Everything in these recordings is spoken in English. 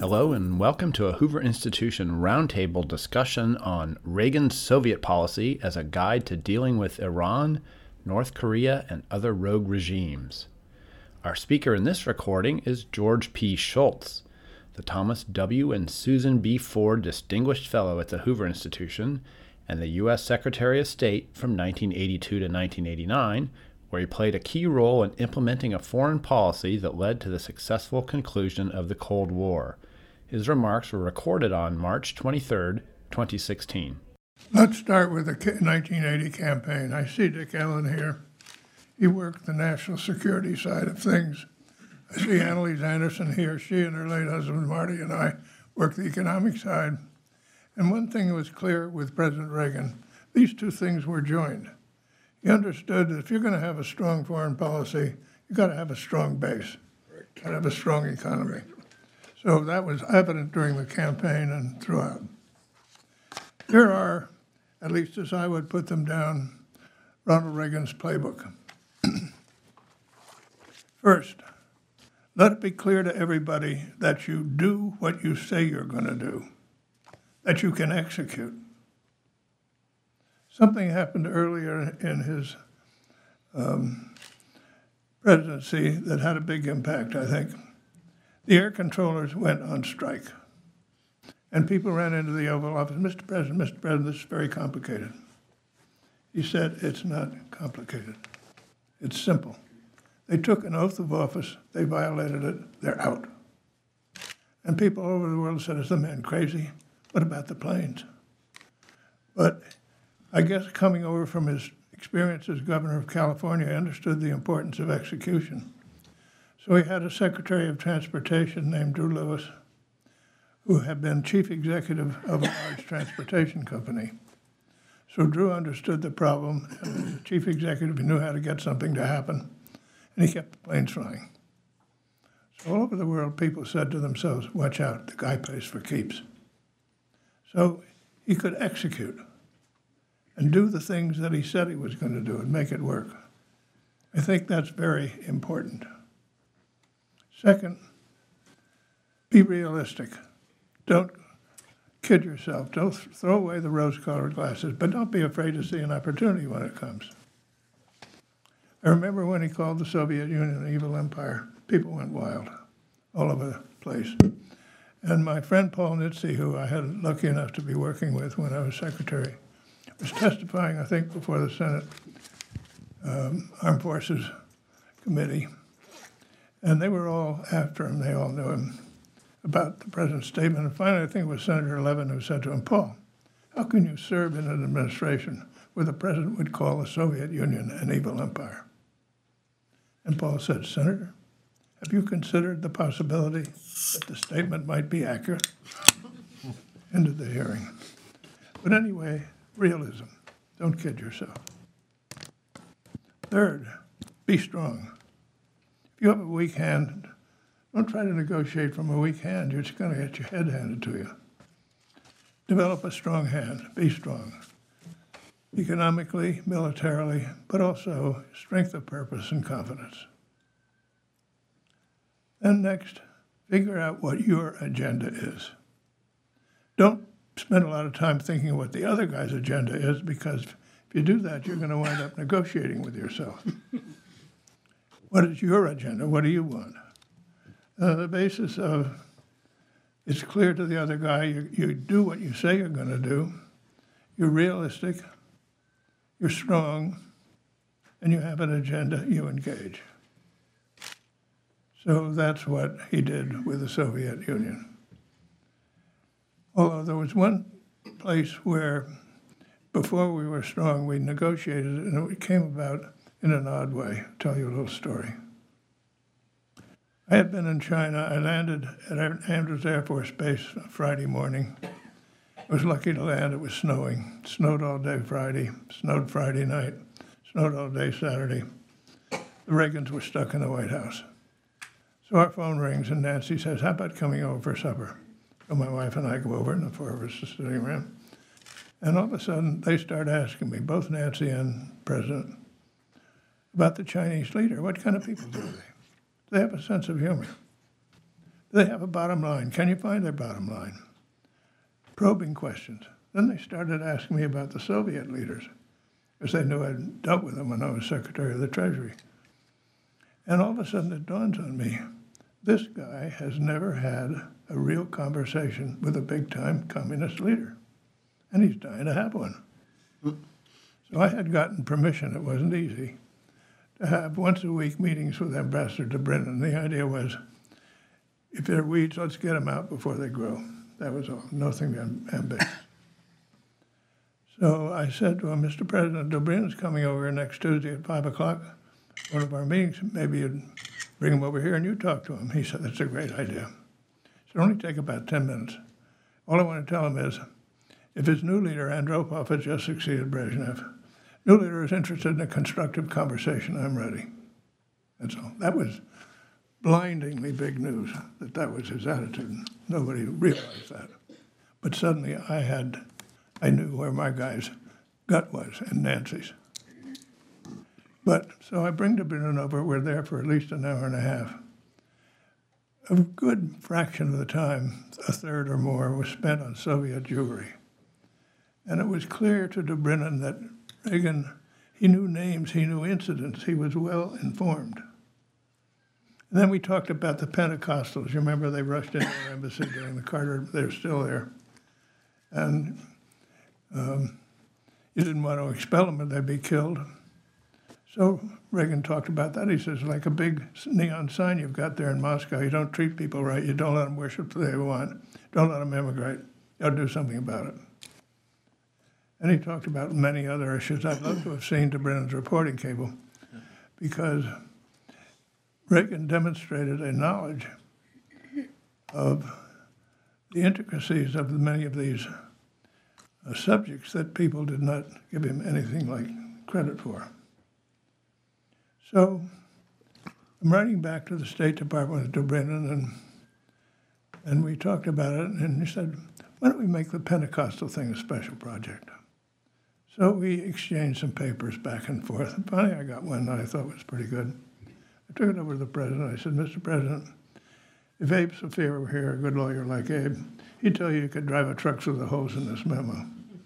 Hello, and welcome to a Hoover Institution roundtable discussion on Reagan's Soviet policy as a guide to dealing with Iran, North Korea, and other rogue regimes. Our speaker in this recording is George P. Shultz, the Thomas W. and Susan B. Ford Distinguished Fellow at the Hoover Institution and the U.S. Secretary of State from 1982 to 1989, where he played a key role in implementing a foreign policy that led to the successful conclusion of the Cold War. His remarks were recorded on March 23, 2016. Let's start with the 1980 campaign. I see Dick Allen here. He worked the national security side of things. I see Annelise Anderson here. She and her late husband Marty and I worked the economic side. And one thing was clear with President Reagan these two things were joined. He understood that if you're going to have a strong foreign policy, you've got to have a strong base, got to have a strong economy. So that was evident during the campaign and throughout. Here are, at least as I would put them down, Ronald Reagan's playbook. First, let it be clear to everybody that you do what you say you're going to do, that you can execute. Something happened earlier in his um, presidency that had a big impact, I think. The air controllers went on strike. And people ran into the Oval Office, Mr. President, Mr. President, this is very complicated. He said, It's not complicated, it's simple. They took an oath of office, they violated it, they're out. And people all over the world said, Is the man crazy? What about the planes? But I guess coming over from his experience as governor of California, I understood the importance of execution. So he had a Secretary of Transportation named Drew Lewis, who had been chief executive of a large transportation company. So Drew understood the problem, and the chief executive knew how to get something to happen, and he kept the planes flying. So all over the world, people said to themselves, watch out, the guy plays for keeps. So he could execute and do the things that he said he was going to do and make it work. I think that's very important. Second, be realistic. Don't kid yourself. Don't throw away the rose colored glasses, but don't be afraid to see an opportunity when it comes. I remember when he called the Soviet Union an evil empire, people went wild all over the place. And my friend Paul Nitze, who I had lucky enough to be working with when I was secretary, was testifying, I think, before the Senate um, Armed Forces Committee. And they were all after him, they all knew him about the president's statement. And finally, I think it was Senator Levin who said to him, Paul, how can you serve in an administration where the president would call the Soviet Union an evil empire? And Paul said, Senator, have you considered the possibility that the statement might be accurate? End of the hearing. But anyway, realism. Don't kid yourself. Third, be strong. You have a weak hand, don't try to negotiate from a weak hand. You're just going to get your head handed to you. Develop a strong hand. Be strong. Economically, militarily, but also strength of purpose and confidence. Then next, figure out what your agenda is. Don't spend a lot of time thinking what the other guy's agenda is because if you do that, you're going to wind up negotiating with yourself. what is your agenda? What do you want? Uh, the basis of it's clear to the other guy you, you do what you say you're going to do, you're realistic, you're strong, and you have an agenda, you engage. So that's what he did with the Soviet Union. Although there was one place where, before we were strong, we negotiated, and it came about in an odd way. Tell you a little story. I had been in China. I landed at Andrews Air Force Base Friday morning. I was lucky to land. It was snowing. It snowed all day Friday, snowed Friday night, snowed all day Saturday. The Reagans were stuck in the White House. So our phone rings, and Nancy says, How about coming over for supper? So my wife and I go over, and the four of us are sitting around. And all of a sudden, they start asking me, both Nancy and President, about the Chinese leader. What kind of people are they? Do They have a sense of humor. Do they have a bottom line? Can you find their bottom line? Probing questions. Then they started asking me about the Soviet leaders, because they knew I'd dealt with them when I was Secretary of the Treasury. And all of a sudden it dawns on me this guy has never had a real conversation with a big time communist leader. And he's dying to have one. Hmm. So I had gotten permission, it wasn't easy, to have once a week meetings with Ambassador Dobrynin. The idea was if they're weeds, let's get them out before they grow. That was all, nothing ambitious. So I said to him, Mr. President, Dobrynin's coming over next Tuesday at 5 o'clock, one of our meetings. Maybe you'd bring him over here and you talk to him. He said, That's a great idea. It should only take about 10 minutes. All I want to tell him is if his new leader, Andropov, has just succeeded Brezhnev, new leader is interested in a constructive conversation, I'm ready. That's all. That was blindingly big news that that was his attitude. Nobody realized that. But suddenly I had, I knew where my guy's gut was and Nancy's. But so I bring Dobrynin over. We're there for at least an hour and a half. A good fraction of the time, a third or more, was spent on Soviet Jewry. And it was clear to Dobrynin that Reagan, he knew names, he knew incidents, he was well informed. And then we talked about the Pentecostals. You remember they rushed into our embassy during the Carter, they're still there. And um, you didn't want to expel them or they'd be killed. So Reagan talked about that. He says, like a big neon sign you've got there in Moscow, you don't treat people right, you don't let them worship the they want, don't let them immigrate, you will do something about it. And he talked about many other issues. I'd love to have seen Dobrynin's reporting cable because Reagan demonstrated a knowledge of the intricacies of many of these uh, subjects that people did not give him anything like credit for. So I'm writing back to the State Department with Dobrynin, and and we talked about it, and he said, "Why don't we make the Pentecostal thing a special project?" So we exchanged some papers back and forth. And finally, I got one that I thought was pretty good. I took it over to the president. I said, Mr. President, if Abe Sofaer were here, a good lawyer like Abe, he'd tell you you could drive a truck through the hose in this memo.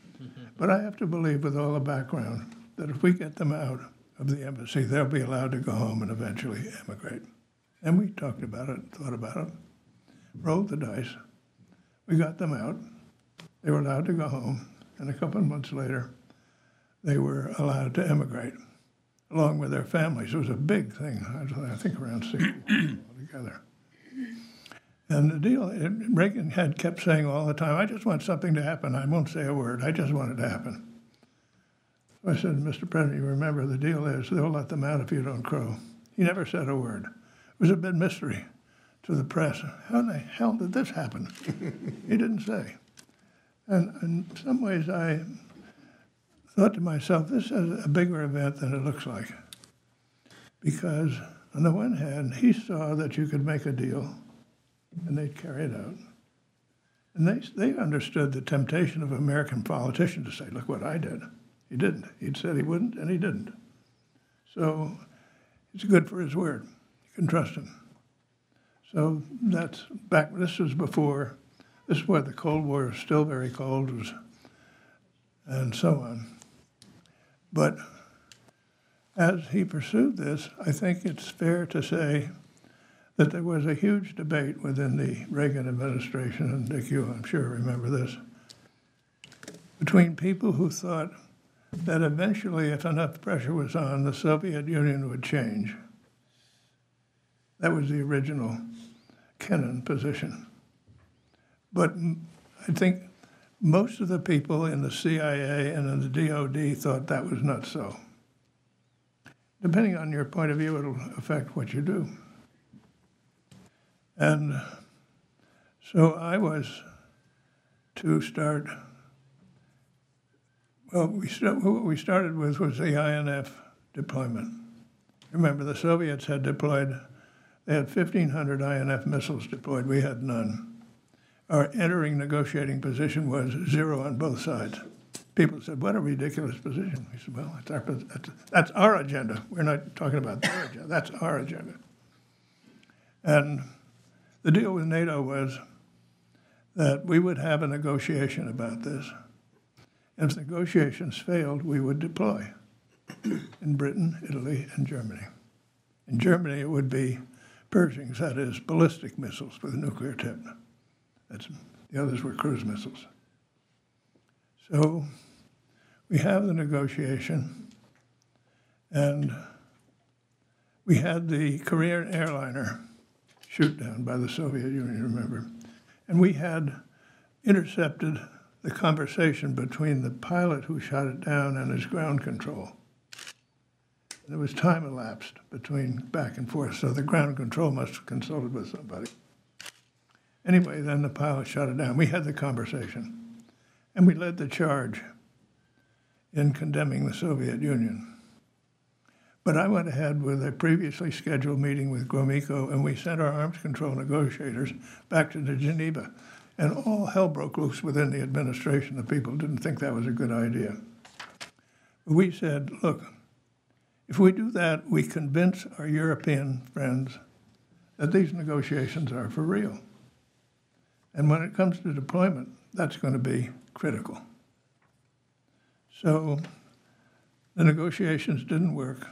but I have to believe, with all the background, that if we get them out of the embassy, they'll be allowed to go home and eventually emigrate. And we talked about it, thought about it, rolled the dice. We got them out. They were allowed to go home. And a couple of months later, they were allowed to emigrate along with their families. It was a big thing. I think around 60 altogether. And the deal, it, Reagan had kept saying all the time, I just want something to happen. I won't say a word. I just want it to happen. I said, Mr. President, you remember the deal is they'll let them out if you don't crow. He never said a word. It was a big mystery to the press. How in the hell did this happen? he didn't say. And in some ways, I thought to myself, this is a bigger event than it looks like. Because on the one hand, he saw that you could make a deal and they'd carry it out. And they, they understood the temptation of American politicians to say, look what I did. He didn't. He'd said he wouldn't, and he didn't. So it's good for his word. You can trust him. So that's back, this was before, this is where the Cold War was still very cold, was, and so on. But as he pursued this, I think it's fair to say that there was a huge debate within the Reagan administration, and Dick, you, I'm sure, remember this, between people who thought that eventually, if enough pressure was on, the Soviet Union would change. That was the original Kennan position. But I think most of the people in the CIA and in the DOD thought that was not so. Depending on your point of view, it'll affect what you do. And so I was to start. Well, we st- what we started with was the INF deployment. Remember, the Soviets had deployed, they had 1,500 INF missiles deployed, we had none our entering negotiating position was zero on both sides. People said, "What a ridiculous position." We said, "Well, that's our that's, that's our agenda. We're not talking about their agenda. That's our agenda." And The deal with NATO was that we would have a negotiation about this. If negotiations failed, we would deploy in Britain, Italy, and Germany. In Germany, it would be Pershings, that is, ballistic missiles with a nuclear tip. That's, the others were cruise missiles. So we have the negotiation, and we had the Korean airliner shoot down by the Soviet Union, remember? And we had intercepted the conversation between the pilot who shot it down and his ground control. There was time elapsed between back and forth, so the ground control must have consulted with somebody. Anyway, then the pilot shot it down. We had the conversation, and we led the charge in condemning the Soviet Union. But I went ahead with a previously scheduled meeting with Gromyko, and we sent our arms control negotiators back to Geneva. And all hell broke loose within the administration. The people didn't think that was a good idea. We said, look, if we do that, we convince our European friends that these negotiations are for real. And when it comes to deployment, that's going to be critical. So the negotiations didn't work.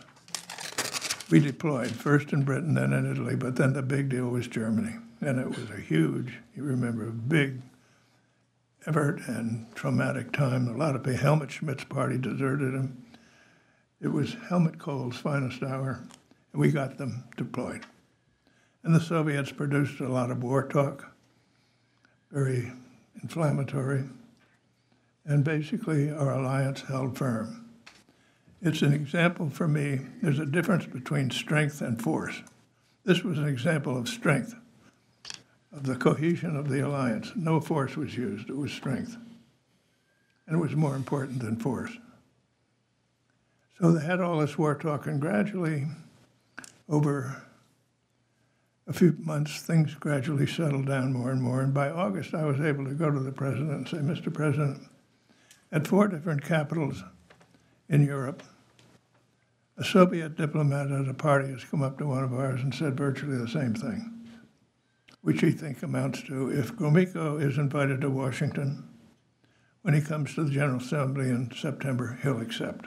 We deployed first in Britain, then in Italy, but then the big deal was Germany. And it was a huge, you remember, big effort and traumatic time. A lot of people, Helmut Schmidt's party deserted him. It was Helmut Kohl's finest hour, and we got them deployed. And the Soviets produced a lot of war talk, very inflammatory, and basically our alliance held firm. It's an example for me, there's a difference between strength and force. This was an example of strength, of the cohesion of the alliance. No force was used, it was strength. And it was more important than force. So they had all this war talk, and gradually, over a few months, things gradually settled down more and more. And by August, I was able to go to the president and say, Mr. President, at four different capitals in Europe, a Soviet diplomat at a party has come up to one of ours and said virtually the same thing, which he thinks amounts to if Gromyko is invited to Washington, when he comes to the General Assembly in September, he'll accept.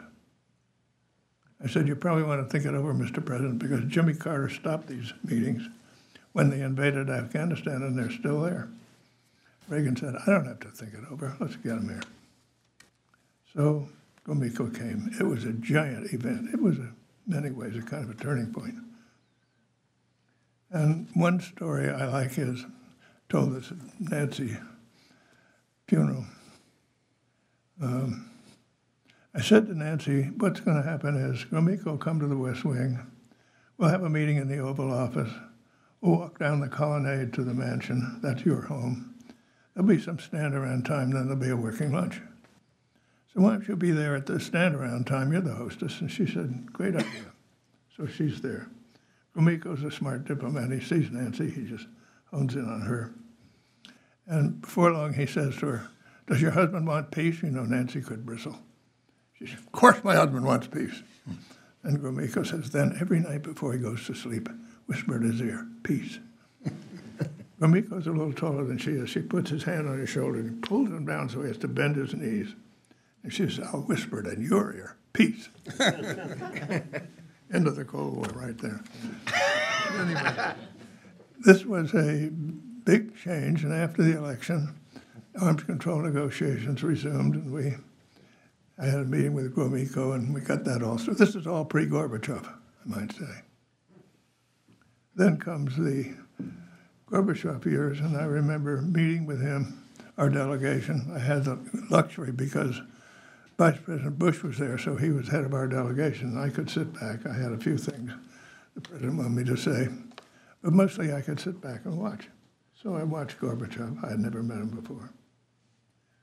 I said, You probably want to think it over, Mr. President, because Jimmy Carter stopped these meetings when they invaded Afghanistan and they're still there. Reagan said, I don't have to think it over. Let's get them here. So Gromyko came. It was a giant event. It was, in many ways, a kind of a turning point. And one story I like is told at Nancy funeral. Um, I said to Nancy, what's going to happen is Gromyko will come to the West Wing. We'll have a meeting in the Oval Office. Walk down the colonnade to the mansion. That's your home. There'll be some stand around time, then there'll be a working lunch. So why don't you be there at the stand around time? You're the hostess. And she said, great idea. So she's there. Gromyko's a smart diplomat. He sees Nancy. He just hones in on her. And before long, he says to her, does your husband want peace? You know, Nancy could bristle. She said, Of course my husband wants peace. And Gromyko says, Then every night before he goes to sleep, whisper in his ear, Peace. Gromyko's a little taller than she is. She puts his hand on his shoulder and pulls him down so he has to bend his knees. And she says, I'll whisper it in your ear, Peace. End of the Cold War right there. anyway, this was a big change, and after the election, arms control negotiations resumed, and we I had a meeting with Gromyko, and we got that all. So this is all pre-Gorbachev, I might say. Then comes the Gorbachev years, and I remember meeting with him, our delegation. I had the luxury because Vice President Bush was there, so he was head of our delegation. I could sit back. I had a few things the president wanted me to say, but mostly I could sit back and watch. So I watched Gorbachev. I had never met him before.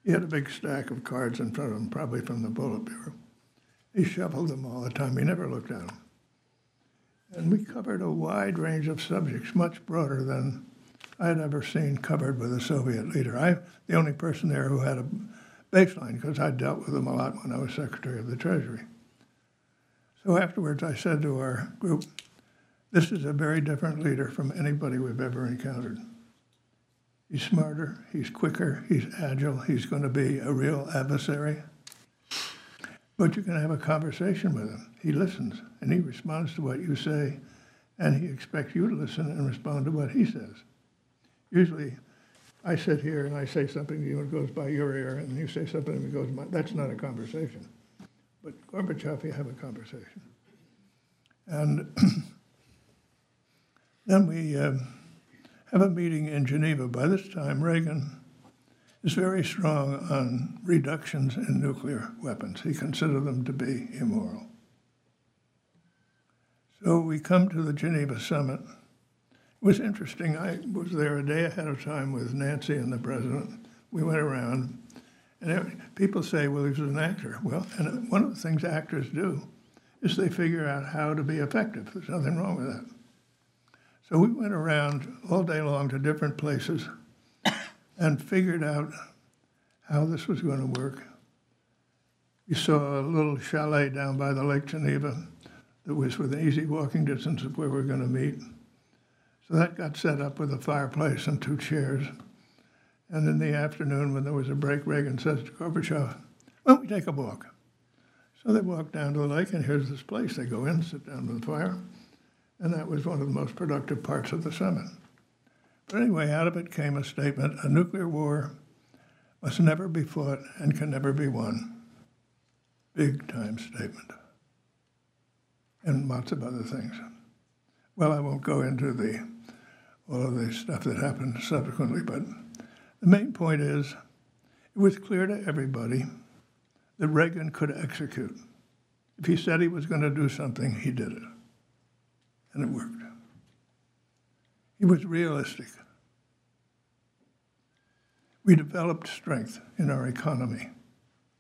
He had a big stack of cards in front of him, probably from the Politburo. He shuffled them all the time. He never looked at them. And we covered a wide range of subjects, much broader than I had ever seen covered with a Soviet leader. I'm the only person there who had a baseline because I dealt with him a lot when I was Secretary of the Treasury. So afterwards, I said to our group, this is a very different leader from anybody we've ever encountered. He's smarter, he's quicker, he's agile, he's going to be a real adversary. But you can have a conversation with him. He listens and he responds to what you say, and he expects you to listen and respond to what he says. Usually, I sit here and I say something to you, and it goes by your ear, and you say something and it goes by. That's not a conversation. But Gorbachev, you have a conversation. And then we uh, have a meeting in Geneva. By this time, Reagan is very strong on reductions in nuclear weapons. He considered them to be immoral. So we come to the Geneva summit. It was interesting. I was there a day ahead of time with Nancy and the president. We went around, and people say, well, he was an actor. Well, and one of the things actors do is they figure out how to be effective. There's nothing wrong with that. So we went around all day long to different places and figured out how this was going to work. We saw a little chalet down by the Lake Geneva that was within easy walking distance of where we were going to meet. So that got set up with a fireplace and two chairs. And in the afternoon, when there was a break, Reagan says to Gorbachev, Why don't we take a walk? So they walk down to the lake, and here's this place. They go in, sit down by the fire, and that was one of the most productive parts of the summit. But anyway, out of it came a statement a nuclear war must never be fought and can never be won. Big time statement and lots of other things. Well, I won't go into the all of the stuff that happened subsequently, but the main point is it was clear to everybody that Reagan could execute. If he said he was going to do something, he did it. And it worked. He was realistic. We developed strength in our economy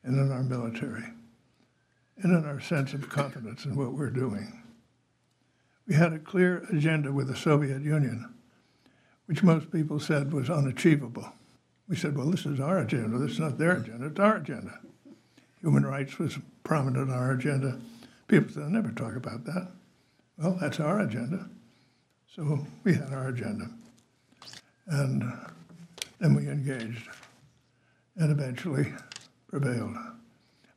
and in our military and in our sense of confidence in what we're doing. We had a clear agenda with the Soviet Union, which most people said was unachievable. We said, well, this is our agenda. This is not their agenda. It's our agenda. Human rights was prominent on our agenda. People said, I never talk about that. Well, that's our agenda. So we had our agenda. And then we engaged and eventually prevailed.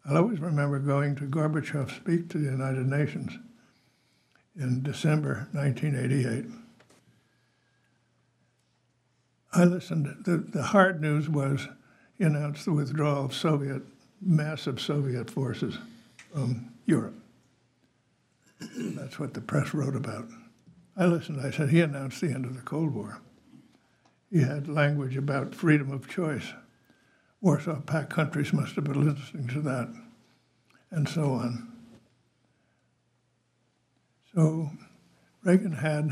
I'll always remember going to Gorbachev speak to the United Nations in December 1988. I listened. The, the hard news was he announced the withdrawal of Soviet, massive Soviet forces from Europe. That's what the press wrote about. I listened. I said, he announced the end of the Cold War. He had language about freedom of choice. Warsaw Pact countries must have been listening to that, and so on. So Reagan had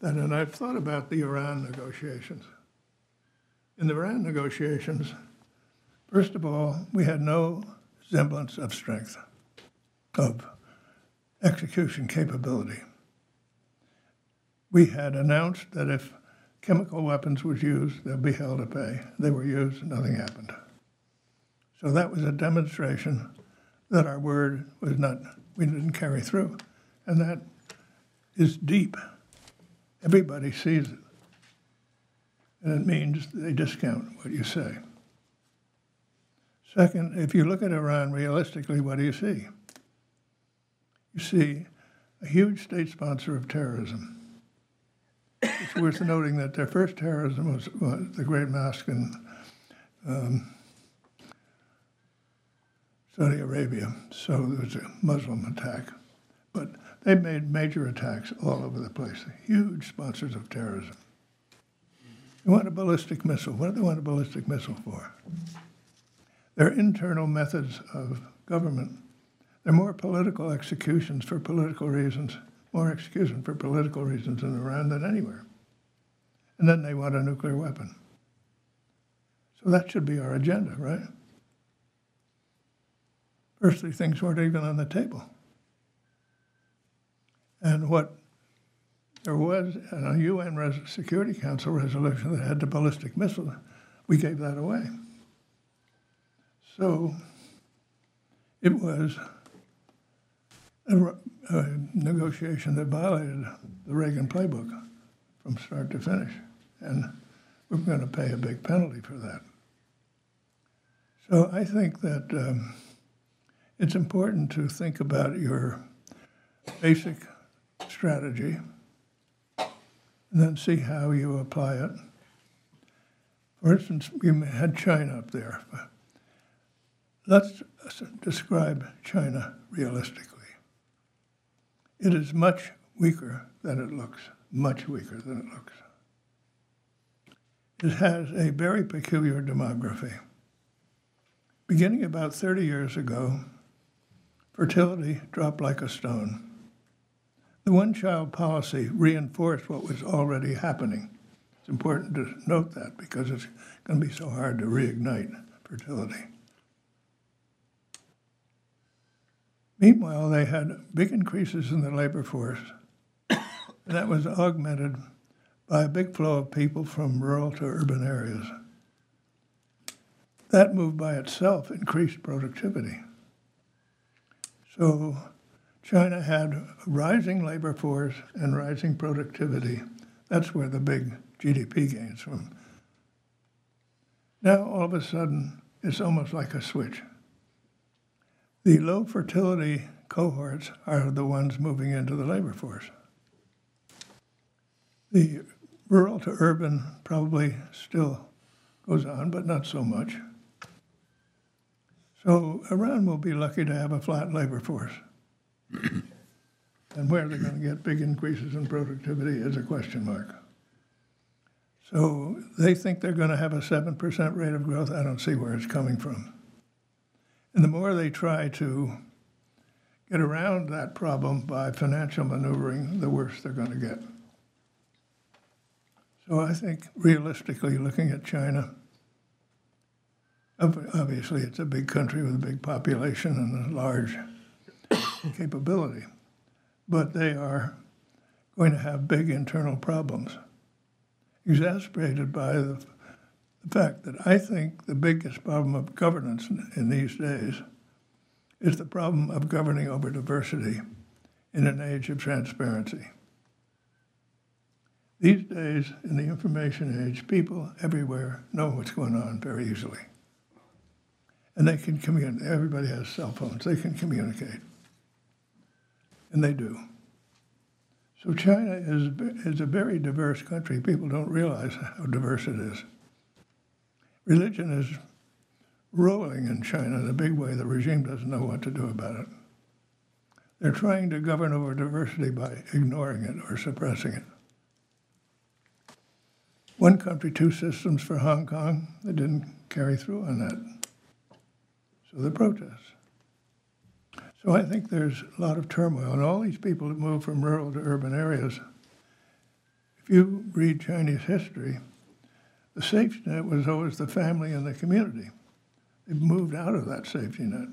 that, and I've thought about the Iran negotiations. In the Iran negotiations, first of all, we had no semblance of strength, of execution capability. We had announced that if chemical weapons was used, they'd be held to pay. They were used, nothing happened. So that was a demonstration that our word was not, we didn't carry through. And that is deep. Everybody sees it. And it means they discount what you say. Second, if you look at Iran realistically, what do you see? You see a huge state sponsor of terrorism. It's worth noting that their first terrorism was, was the Great Mosque in um, Saudi Arabia, so there was a Muslim attack. But they made major attacks all over the place, huge sponsors of terrorism. They want a ballistic missile. What do they want a ballistic missile for? Their internal methods of government, they're more political executions for political reasons, more execution for political reasons in Iran than anywhere. And then they want a nuclear weapon. So that should be our agenda, right? Firstly, things weren't even on the table. And what there was a UN Res- Security Council resolution that had the ballistic missile, we gave that away. So it was a, a negotiation that violated the Reagan playbook from start to finish. And we're going to pay a big penalty for that. So I think that um, it's important to think about your basic strategy and then see how you apply it. For instance, we had China up there. Let's describe China realistically. It is much weaker than it looks, much weaker than it looks. It has a very peculiar demography. Beginning about 30 years ago, fertility dropped like a stone. The one child policy reinforced what was already happening. It's important to note that because it's going to be so hard to reignite fertility. Meanwhile, they had big increases in the labor force, and that was augmented by a big flow of people from rural to urban areas. That move by itself increased productivity. So China had rising labor force and rising productivity. That's where the big GDP gains from. Now, all of a sudden, it's almost like a switch. The low fertility cohorts are the ones moving into the labor force. The rural to urban probably still goes on, but not so much. So Iran will be lucky to have a flat labor force. and where they're going to get big increases in productivity is a question mark. So they think they're going to have a 7% rate of growth. I don't see where it's coming from. And the more they try to get around that problem by financial maneuvering, the worse they're going to get. So I think realistically, looking at China, obviously it's a big country with a big population and a large capability, but they are going to have big internal problems, exacerbated by the the fact that I think the biggest problem of governance in, in these days is the problem of governing over diversity in an age of transparency. These days, in the information age, people everywhere know what's going on very easily. And they can communicate. Everybody has cell phones. They can communicate. And they do. So China is, is a very diverse country. People don't realize how diverse it is. Religion is rolling in China in a big way. The regime doesn't know what to do about it. They're trying to govern over diversity by ignoring it or suppressing it. One country, two systems for Hong Kong, they didn't carry through on that. So the protests. So I think there's a lot of turmoil. And all these people that move from rural to urban areas, if you read Chinese history, the safety net was always the family and the community. They've moved out of that safety net.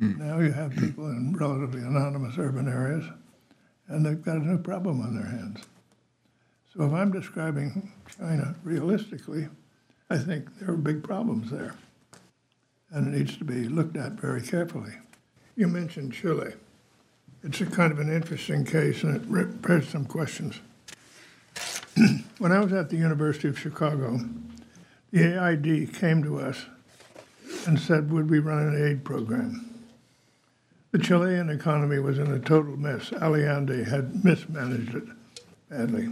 Mm. Now you have people in relatively anonymous urban areas, and they've got a new problem on their hands. So if I'm describing China realistically, I think there are big problems there, and it needs to be looked at very carefully. You mentioned Chile. It's a kind of an interesting case, and it raises some questions. when I was at the University of Chicago, the AID came to us and said, Would we run an aid program? The Chilean economy was in a total mess. Allende had mismanaged it badly.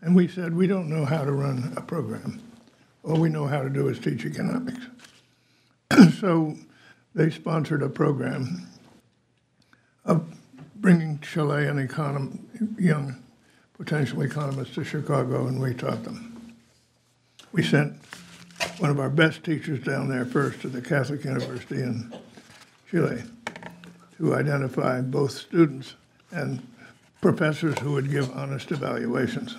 And we said, We don't know how to run a program. All we know how to do is teach economics. so they sponsored a program of bringing Chilean econom- young potential economists to Chicago, and we taught them. We sent one of our best teachers down there first to the Catholic University in Chile to identify both students and professors who would give honest evaluations.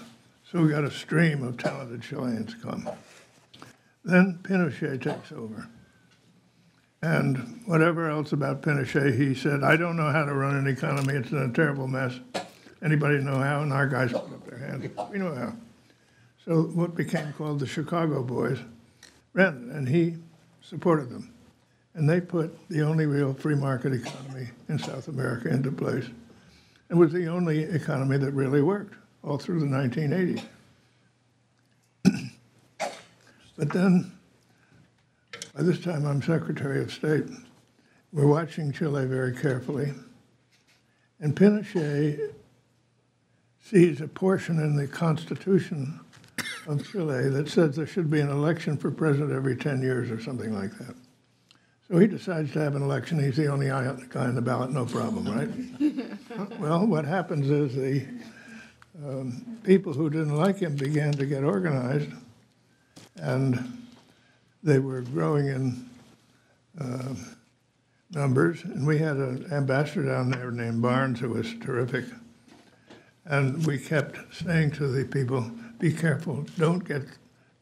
So we got a stream of talented Chileans come. Then Pinochet takes over. And whatever else about Pinochet, he said, I don't know how to run an economy. It's in a terrible mess. Anybody know how? And our guys put up their hands. We know how. So what became called the Chicago Boys ran, and he supported them. And they put the only real free market economy in South America into place. It was the only economy that really worked all through the 1980s. But then, by this time, I'm Secretary of State. We're watching Chile very carefully. And Pinochet sees a portion in the Constitution of Chile that says there should be an election for president every 10 years or something like that. So he decides to have an election. He's the only guy on the ballot, no problem, right? well, what happens is the um, people who didn't like him began to get organized, and they were growing in uh, numbers. And we had an ambassador down there named Barnes who was terrific. And we kept saying to the people, be careful, don't get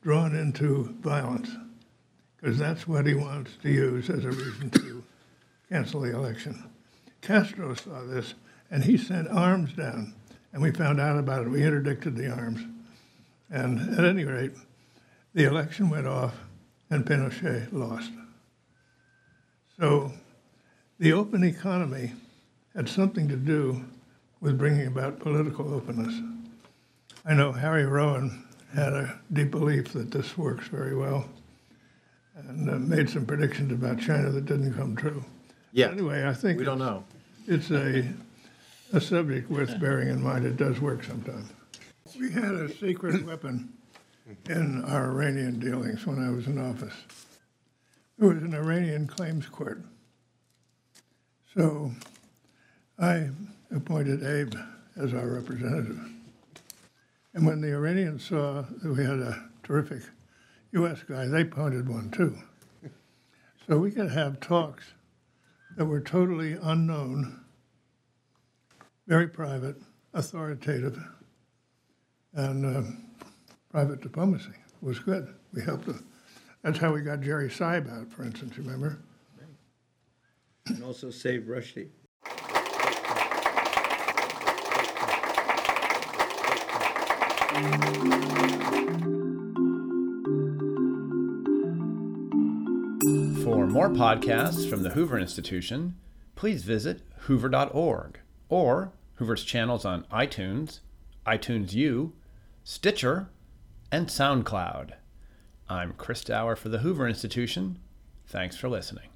drawn into violence because that's what he wants to use as a reason to cancel the election. Castro saw this, and he sent arms down, and we found out about it. We interdicted the arms. And at any rate, the election went off, and Pinochet lost. So the open economy had something to do with bringing about political openness. I know Harry Rowen had a deep belief that this works very well and uh, made some predictions about China that didn't come true. Yeah. Anyway, I think We don't know. it's a, a subject worth bearing in mind. It does work sometimes. We had a secret weapon in our Iranian dealings when I was in office. There was an Iranian claims court. So I appointed Abe as our representative. And when the Iranians saw that we had a terrific U.S. guy, they appointed one too. So we could have talks that were totally unknown, very private, authoritative, and uh, private diplomacy was good. We helped. The, that's how we got Jerry Seib out, for instance. Remember? and also saved Rushdie. For more podcasts from the Hoover Institution, please visit hoover.org or Hoover's channels on iTunes, iTunes U, Stitcher, and SoundCloud. I'm Chris Dower for the Hoover Institution. Thanks for listening.